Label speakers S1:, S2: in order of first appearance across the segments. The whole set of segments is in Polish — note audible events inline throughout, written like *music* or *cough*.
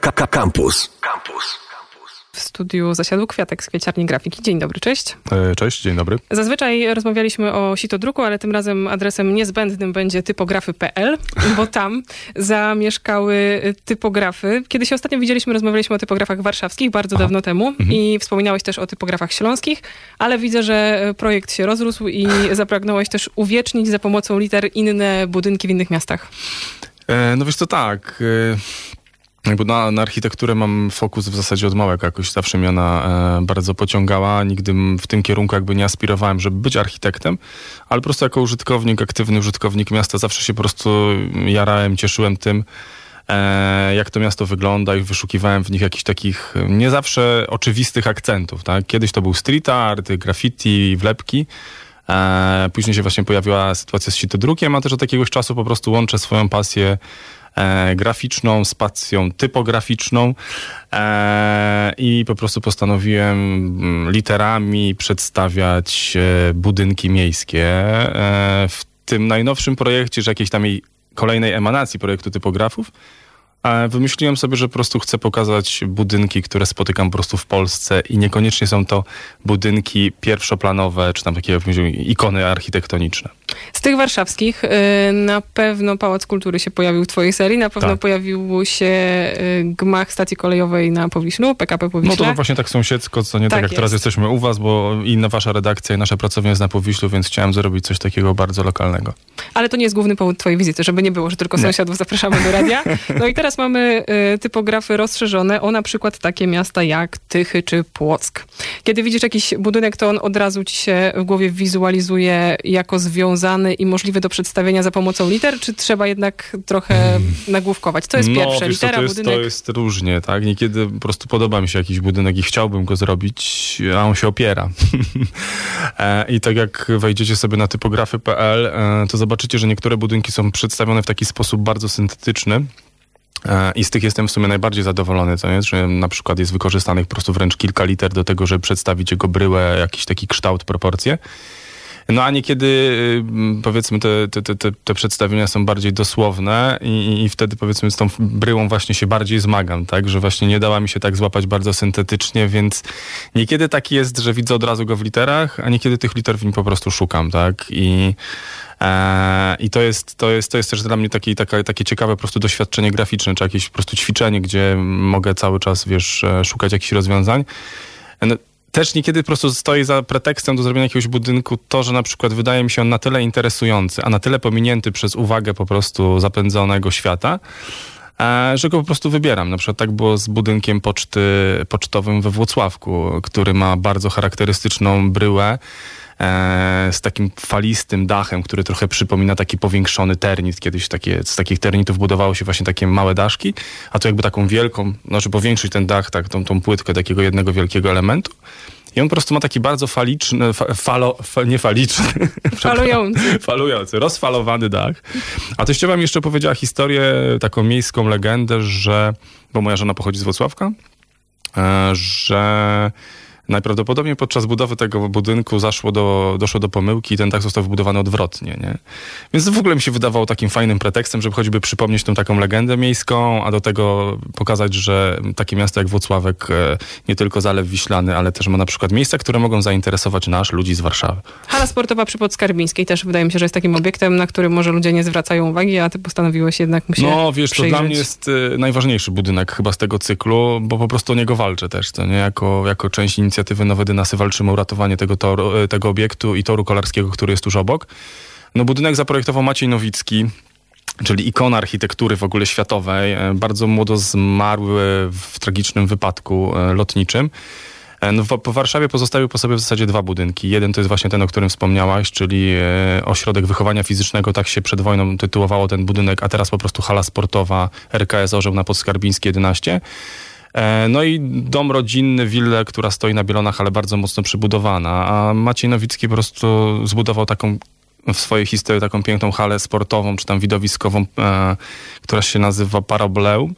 S1: Campus. Campus.
S2: W studiu zasiadł Kwiatek z Kwieciarni Grafiki. Dzień dobry, cześć.
S3: E, Cześć, dzień dobry.
S2: Zazwyczaj rozmawialiśmy o sitodruku, ale tym razem adresem niezbędnym będzie typografy.pl, bo tam *laughs* zamieszkały typografy. Kiedy się ostatnio widzieliśmy, rozmawialiśmy o typografach warszawskich bardzo dawno temu i wspominałeś też o typografach śląskich, ale widzę, że projekt się rozrósł i *laughs* zapragnąłeś też uwiecznić za pomocą liter inne budynki w innych miastach.
S3: E, No wiesz co, tak. Jakby na, na architekturę mam fokus w zasadzie od małego. Jakoś zawsze mnie ona e, bardzo pociągała. Nigdy w tym kierunku jakby nie aspirowałem, żeby być architektem, ale po prostu jako użytkownik, aktywny użytkownik miasta zawsze się po prostu jarałem, cieszyłem tym, e, jak to miasto wygląda i wyszukiwałem w nich jakichś takich nie zawsze oczywistych akcentów. Tak? Kiedyś to był street art, graffiti, wlepki. E, później się właśnie pojawiła sytuacja z sitodrukiem, a też od jakiegoś czasu po prostu łączę swoją pasję graficzną z pasją typograficzną e, i po prostu postanowiłem mm, literami przedstawiać e, budynki miejskie. E, w tym najnowszym projekcie, czy jakiejś tam jej kolejnej emanacji projektu typografów, wymyśliłem sobie, że po prostu chcę pokazać budynki, które spotykam po prostu w Polsce i niekoniecznie są to budynki pierwszoplanowe, czy tam takie ikony architektoniczne.
S2: Z tych warszawskich y, na pewno Pałac Kultury się pojawił w twojej serii, na pewno
S3: Tak.
S2: pojawił się y, gmach stacji kolejowej na Powiślu, PKP
S3: No
S2: Powiśle.
S3: to właśnie tak sąsiedzko, co nie tak,
S2: Tak
S3: jak
S2: jest.
S3: teraz jesteśmy u was, bo inna wasza redakcja i nasza pracownia jest na Powiślu, więc chciałem zrobić coś takiego bardzo lokalnego.
S2: Ale to nie jest główny powód twojej wizyty, żeby nie było, że tylko
S3: Nie.
S2: sąsiadów zapraszamy do radia. *laughs* No i teraz mamy y, typografy rozszerzone o na przykład takie miasta jak Tychy czy Płock. Kiedy widzisz jakiś budynek, to on od razu ci się w głowie wizualizuje jako i możliwy do przedstawienia za pomocą liter, czy trzeba jednak trochę nagłówkować? Co jest
S3: no,
S2: pierwsze?
S3: wiesz
S2: Litera,
S3: to, jest,
S2: budynek?
S3: to jest różnie, tak? Niekiedy po prostu podoba mi się jakiś budynek i chciałbym go zrobić, a on się opiera. *laughs* E, I tak jak wejdziecie sobie na typografy.pl, e, to zobaczycie, że niektóre budynki są przedstawione w taki sposób bardzo syntetyczny. E, I z tych jestem w sumie najbardziej zadowolony, co jest, że na przykład jest wykorzystanych po prostu wręcz kilka liter do tego, żeby przedstawić jego bryłę, jakiś taki kształt, proporcje. No a niekiedy y, powiedzmy te, te, te, te- przedstawienia są bardziej dosłowne i, i wtedy powiedzmy z tą bryłą właśnie się bardziej zmagam, tak, że właśnie nie dała mi się tak złapać bardzo syntetycznie, więc niekiedy tak jest, że widzę od razu go w literach, a niekiedy tych liter w nim po prostu szukam, tak, i E, I to jest, to, jest, to jest też dla mnie takie, taka, takie ciekawe po prostu doświadczenie graficzne, czy jakieś po prostu ćwiczenie, gdzie mogę cały czas, wiesz, e, szukać jakichś rozwiązań. No, też niekiedy po prostu stoi za pretekstem do zrobienia jakiegoś budynku to, że na przykład wydaje mi się on na tyle interesujący, a na tyle pominięty przez uwagę po prostu zapędzonego świata, e, że go po prostu wybieram. Na przykład tak było z budynkiem poczty pocztowym we Włocławku, który ma bardzo charakterystyczną bryłę z takim falistym dachem, który trochę przypomina taki powiększony ternit. Kiedyś takie, z takich ternitów budowało się właśnie takie małe daszki, a tu jakby taką wielką, no żeby powiększyć ten dach, tak, tą, tą płytkę takiego jednego wielkiego elementu. I on po prostu ma taki bardzo faliczny, fa, falo, fa, nie faliczny, *laughs*
S2: Falujący. *laughs*
S3: falujący, rozfalowany dach. A teściowa mi jeszcze powiedziała historię, taką miejską legendę, że, bo moja żona pochodzi z Wrocławka, e, że najprawdopodobniej podczas budowy tego budynku zaszło do, doszło do pomyłki i ten dach został wybudowany odwrotnie, nie? Więc to w ogóle mi się wydawało takim fajnym pretekstem, żeby choćby przypomnieć tą taką legendę miejską, a do tego pokazać, że takie miasto jak Włocławek e, nie tylko Zalew Wiślany, ale też ma na przykład miejsca, które mogą zainteresować nasz, ludzi z Warszawy.
S2: Hala sportowa przy Podskarbińskiej też wydaje mi się, że jest takim obiektem, na który może ludzie nie zwracają uwagi, a ty postanowiłeś jednak mu się
S3: No wiesz, to
S2: przyjrzeć.
S3: dla mnie jest y, najważniejszy budynek chyba z tego cyklu, bo po prostu o niego walczę też, to nie? Jako, jako część inicjatywy Nowe Dynasy walczymy o uratowanie tego, toru, y, tego obiektu i toru kolarskiego, który jest tuż obok. No budynek zaprojektował Maciej Nowicki, czyli ikona architektury w ogóle światowej. E, Bardzo młodo zmarł e, w tragicznym wypadku e, lotniczym. E, No, po Warszawie pozostawił po sobie w zasadzie dwa budynki. Jeden to jest właśnie ten, o którym wspomniałaś, czyli e, Ośrodek Wychowania Fizycznego, tak się przed wojną tytułowało ten budynek, a teraz po prostu hala sportowa RKS Orzeł na Podskarbińskiej 11. E, No i dom rodzinny, willę, która stoi na Bielonach, ale bardzo mocno przybudowana. A Maciej Nowicki po prostu zbudował taką w swojej historii taką piękną halę sportową, czy tam widowiskową, e, która się nazywa Parableum.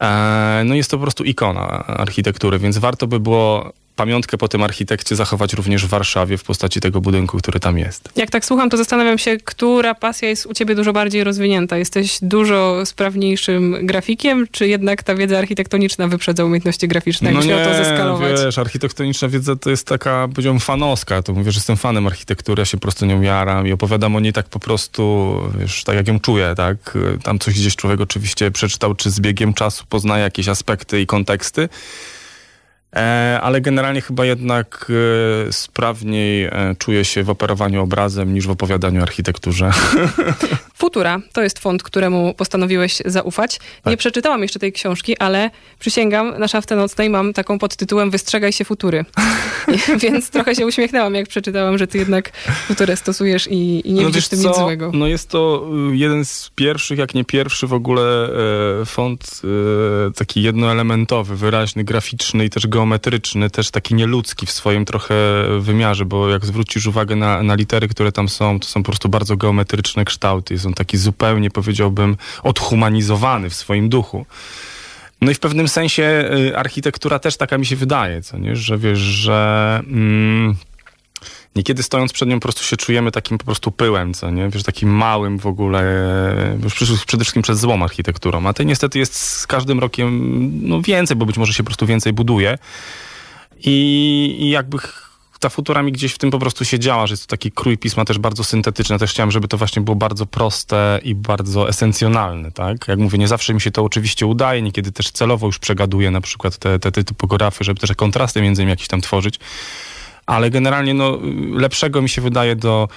S3: E, no jest to po prostu ikona architektury, więc warto by było pamiątkę po tym architekcie zachować również w Warszawie w postaci tego budynku, który tam jest.
S2: Jak tak słucham, to zastanawiam się, która pasja jest u ciebie dużo bardziej rozwinięta. Jesteś dużo sprawniejszym grafikiem, czy jednak ta wiedza architektoniczna wyprzedza umiejętności graficzne?
S3: No nie,
S2: to zeskalować?
S3: wiesz, architektoniczna wiedza to jest taka, powiedziałbym, fanowska. To mówię, że jestem fanem architektury, ja się po prostu nią jaram i opowiadam o niej tak po prostu, wiesz, tak jak ją czuję, tak? Tam coś gdzieś człowiek oczywiście przeczytał, czy z biegiem czasu poznaje jakieś aspekty i konteksty. E, ale generalnie chyba jednak e, sprawniej e, czuję się w operowaniu obrazem niż w opowiadaniu architekturze. *laughs*
S2: Futura to jest font, któremu postanowiłeś zaufać. Nie
S3: Tak.
S2: przeczytałam jeszcze tej książki, ale przysięgam, na szafce nocnej mam taką pod tytułem Wystrzegaj się futury. *laughs* *laughs* Więc trochę się uśmiechnęłam, jak przeczytałam, że ty jednak futurę stosujesz i, i nie
S3: no
S2: widzisz w tym
S3: co?
S2: nic złego.
S3: No jest to y, jeden z pierwszych, jak nie pierwszy w ogóle e, font e, taki jednoelementowy, wyraźny, graficzny i też geometryczny, też taki nieludzki w swoim trochę wymiarze, bo jak zwrócisz uwagę na, na litery, które tam są, to są po prostu bardzo geometryczne kształty. Jest on taki zupełnie, powiedziałbym, odhumanizowany w swoim duchu. No i w pewnym sensie y, architektura też taka mi się wydaje, co nie? Że wiesz, że... Mm, Niekiedy stojąc przed nią po prostu się czujemy takim po prostu pyłem, co nie? Wiesz, takim małym w ogóle, przede- wszystkim przez złą architekturą. A tej niestety jest z każdym rokiem no więcej, bo być może się po prostu więcej buduje. I, i jakby ta futura mi gdzieś w tym po prostu się działa, że jest to taki krój pisma też bardzo syntetyczny. Też chciałem, żeby to właśnie było bardzo proste i bardzo esencjonalne, tak? Jak mówię, nie zawsze mi się to oczywiście udaje, niekiedy też celowo już przegaduję na przykład te, te, te typografy, żeby też kontrasty między nimi jakieś tam tworzyć ale generalnie no, lepszego mi się wydaje do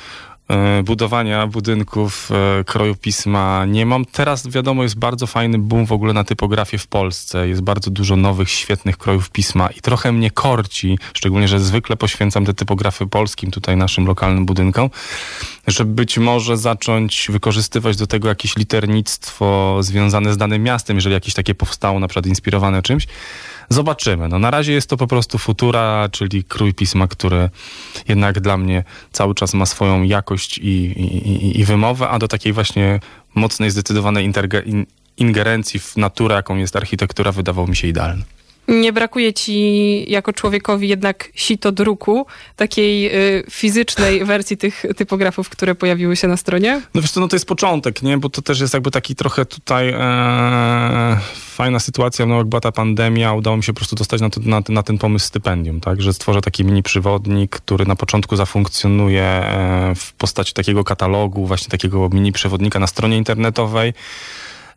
S3: e, budowania budynków, e, kroju pisma nie mam. Teraz wiadomo, jest bardzo fajny boom w ogóle na typografię w Polsce. Jest bardzo dużo nowych, świetnych krojów pisma i trochę mnie korci, szczególnie, że zwykle poświęcam te typografy polskim, tutaj naszym lokalnym budynkom, żeby być może zacząć wykorzystywać do tego jakieś liternictwo związane z danym miastem, jeżeli jakieś takie powstało, na przykład inspirowane czymś. Zobaczymy. No, na razie jest to po prostu futura, czyli krój pisma, który jednak dla mnie cały czas ma swoją jakość i, i, i, wymowę, a do takiej właśnie mocnej, zdecydowanej interge- in, ingerencji w naturę, jaką jest architektura, wydawał mi się idealny.
S2: Nie brakuje ci jako człowiekowi jednak sito druku, takiej y, fizycznej *laughs* wersji tych typografów, które pojawiły się na stronie?
S3: No wiesz co, no to jest początek, nie? Bo to też jest jakby taki trochę tutaj e, fajna sytuacja, no jak była ta pandemia, udało mi się po prostu dostać na, to, na, ten- na ten pomysł stypendium, tak? Że stworzę taki mini przewodnik, który na początku zafunkcjonuje e, w postaci takiego katalogu, właśnie takiego mini przewodnika na stronie internetowej.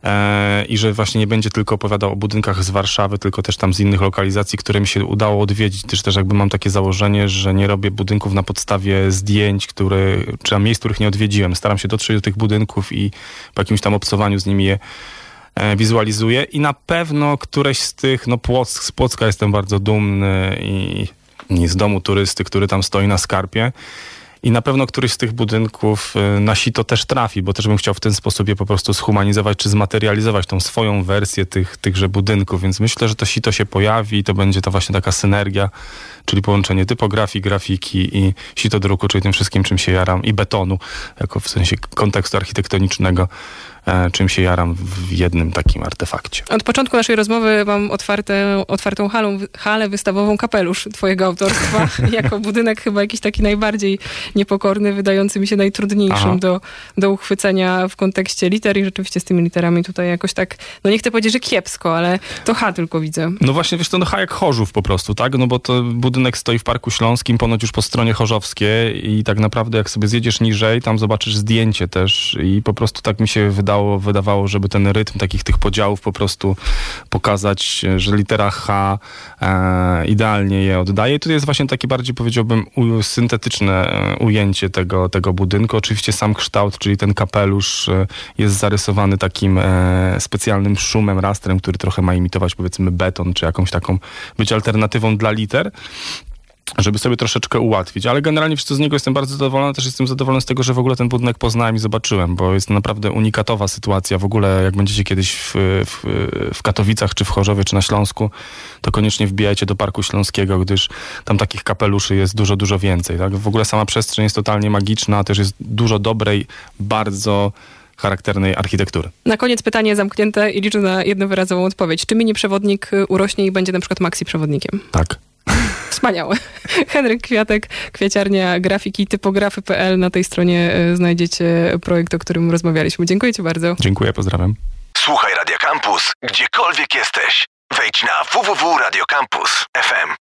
S3: E, I że właśnie nie będzie tylko opowiadał o budynkach z Warszawy, tylko też tam z innych lokalizacji, które mi się udało odwiedzić. Też też jakby mam takie założenie, że nie robię budynków na podstawie zdjęć, które, czy tam miejsc, których nie odwiedziłem. Staram się dotrzeć do tych budynków i po jakimś tam obcowaniu z nimi je e, wizualizuję. I na pewno któreś z tych, no Płock, z Płocka jestem bardzo dumny i, i z domu turysty, który tam stoi na skarpie. I na pewno któryś z tych budynków y, na sito też trafi, bo też bym chciał w ten sposób je po prostu zhumanizować czy zmaterializować tą swoją wersję tych, tychże budynków. Więc myślę, że to sito się pojawi i to będzie ta właśnie taka synergia, czyli połączenie typografii, grafiki i sito druku, czyli tym wszystkim, czym się jaram, i betonu, jako w sensie kontekstu architektonicznego, czym się jaram w jednym takim artefakcie.
S2: Od początku naszej rozmowy mam otwarte, otwartą halą, halę wystawową kapelusz twojego autorstwa. *laughs* jako budynek chyba jakiś taki najbardziej niepokorny, wydający mi się najtrudniejszym
S3: Aha.
S2: do, do uchwycenia w kontekście liter i rzeczywiście z tymi literami tutaj jakoś tak, no nie chcę powiedzieć, że kiepsko, ale to H tylko widzę.
S3: No właśnie, wiesz, to no jak Chorzów po prostu, tak? No bo to budynek stoi w Parku Śląskim, ponoć już po stronie chorzowskiej i tak naprawdę jak sobie zjedziesz niżej, tam zobaczysz zdjęcie też i po prostu tak mi się wydało, wydawało, żeby ten rytm takich tych podziałów po prostu pokazać, że litera H e, idealnie je oddaje. I tutaj jest właśnie takie bardziej, powiedziałbym, u, syntetyczne e, ujęcie tego, tego budynku. Oczywiście sam kształt, czyli ten kapelusz e, jest zarysowany takim e, specjalnym szumem, rastrem, który trochę ma imitować powiedzmy beton, czy jakąś taką być alternatywą dla liter żeby sobie troszeczkę ułatwić. Ale generalnie wszyscy z niego jestem bardzo zadowolony. Też jestem zadowolony z tego, że w ogóle ten budynek poznałem i zobaczyłem, bo jest to naprawdę unikatowa sytuacja. W ogóle jak będziecie kiedyś w, w, w Katowicach, czy w Chorzowie, czy na Śląsku, to koniecznie wbijajcie do Parku Śląskiego, gdyż tam takich kapeluszy jest dużo, dużo więcej. Tak? W ogóle sama przestrzeń jest totalnie magiczna, a też jest dużo dobrej, bardzo charakternej architektury.
S2: Na koniec pytanie zamknięte i liczę na jednowyrazową odpowiedź. Czy mini przewodnik urośnie i będzie na przykład maxi przewodnikiem?
S3: Tak.
S2: Wspaniałe. *laughs* Henryk Kwiatek, kwiaciarnia grafiki typografy.pl. Na tej stronie e, znajdziecie projekt, o którym rozmawialiśmy. Dziękuję ci bardzo.
S3: Dziękuję, pozdrawiam.
S1: Słuchaj Radio Campus, gdziekolwiek jesteś. Wejdź na www.radiocampus.fm.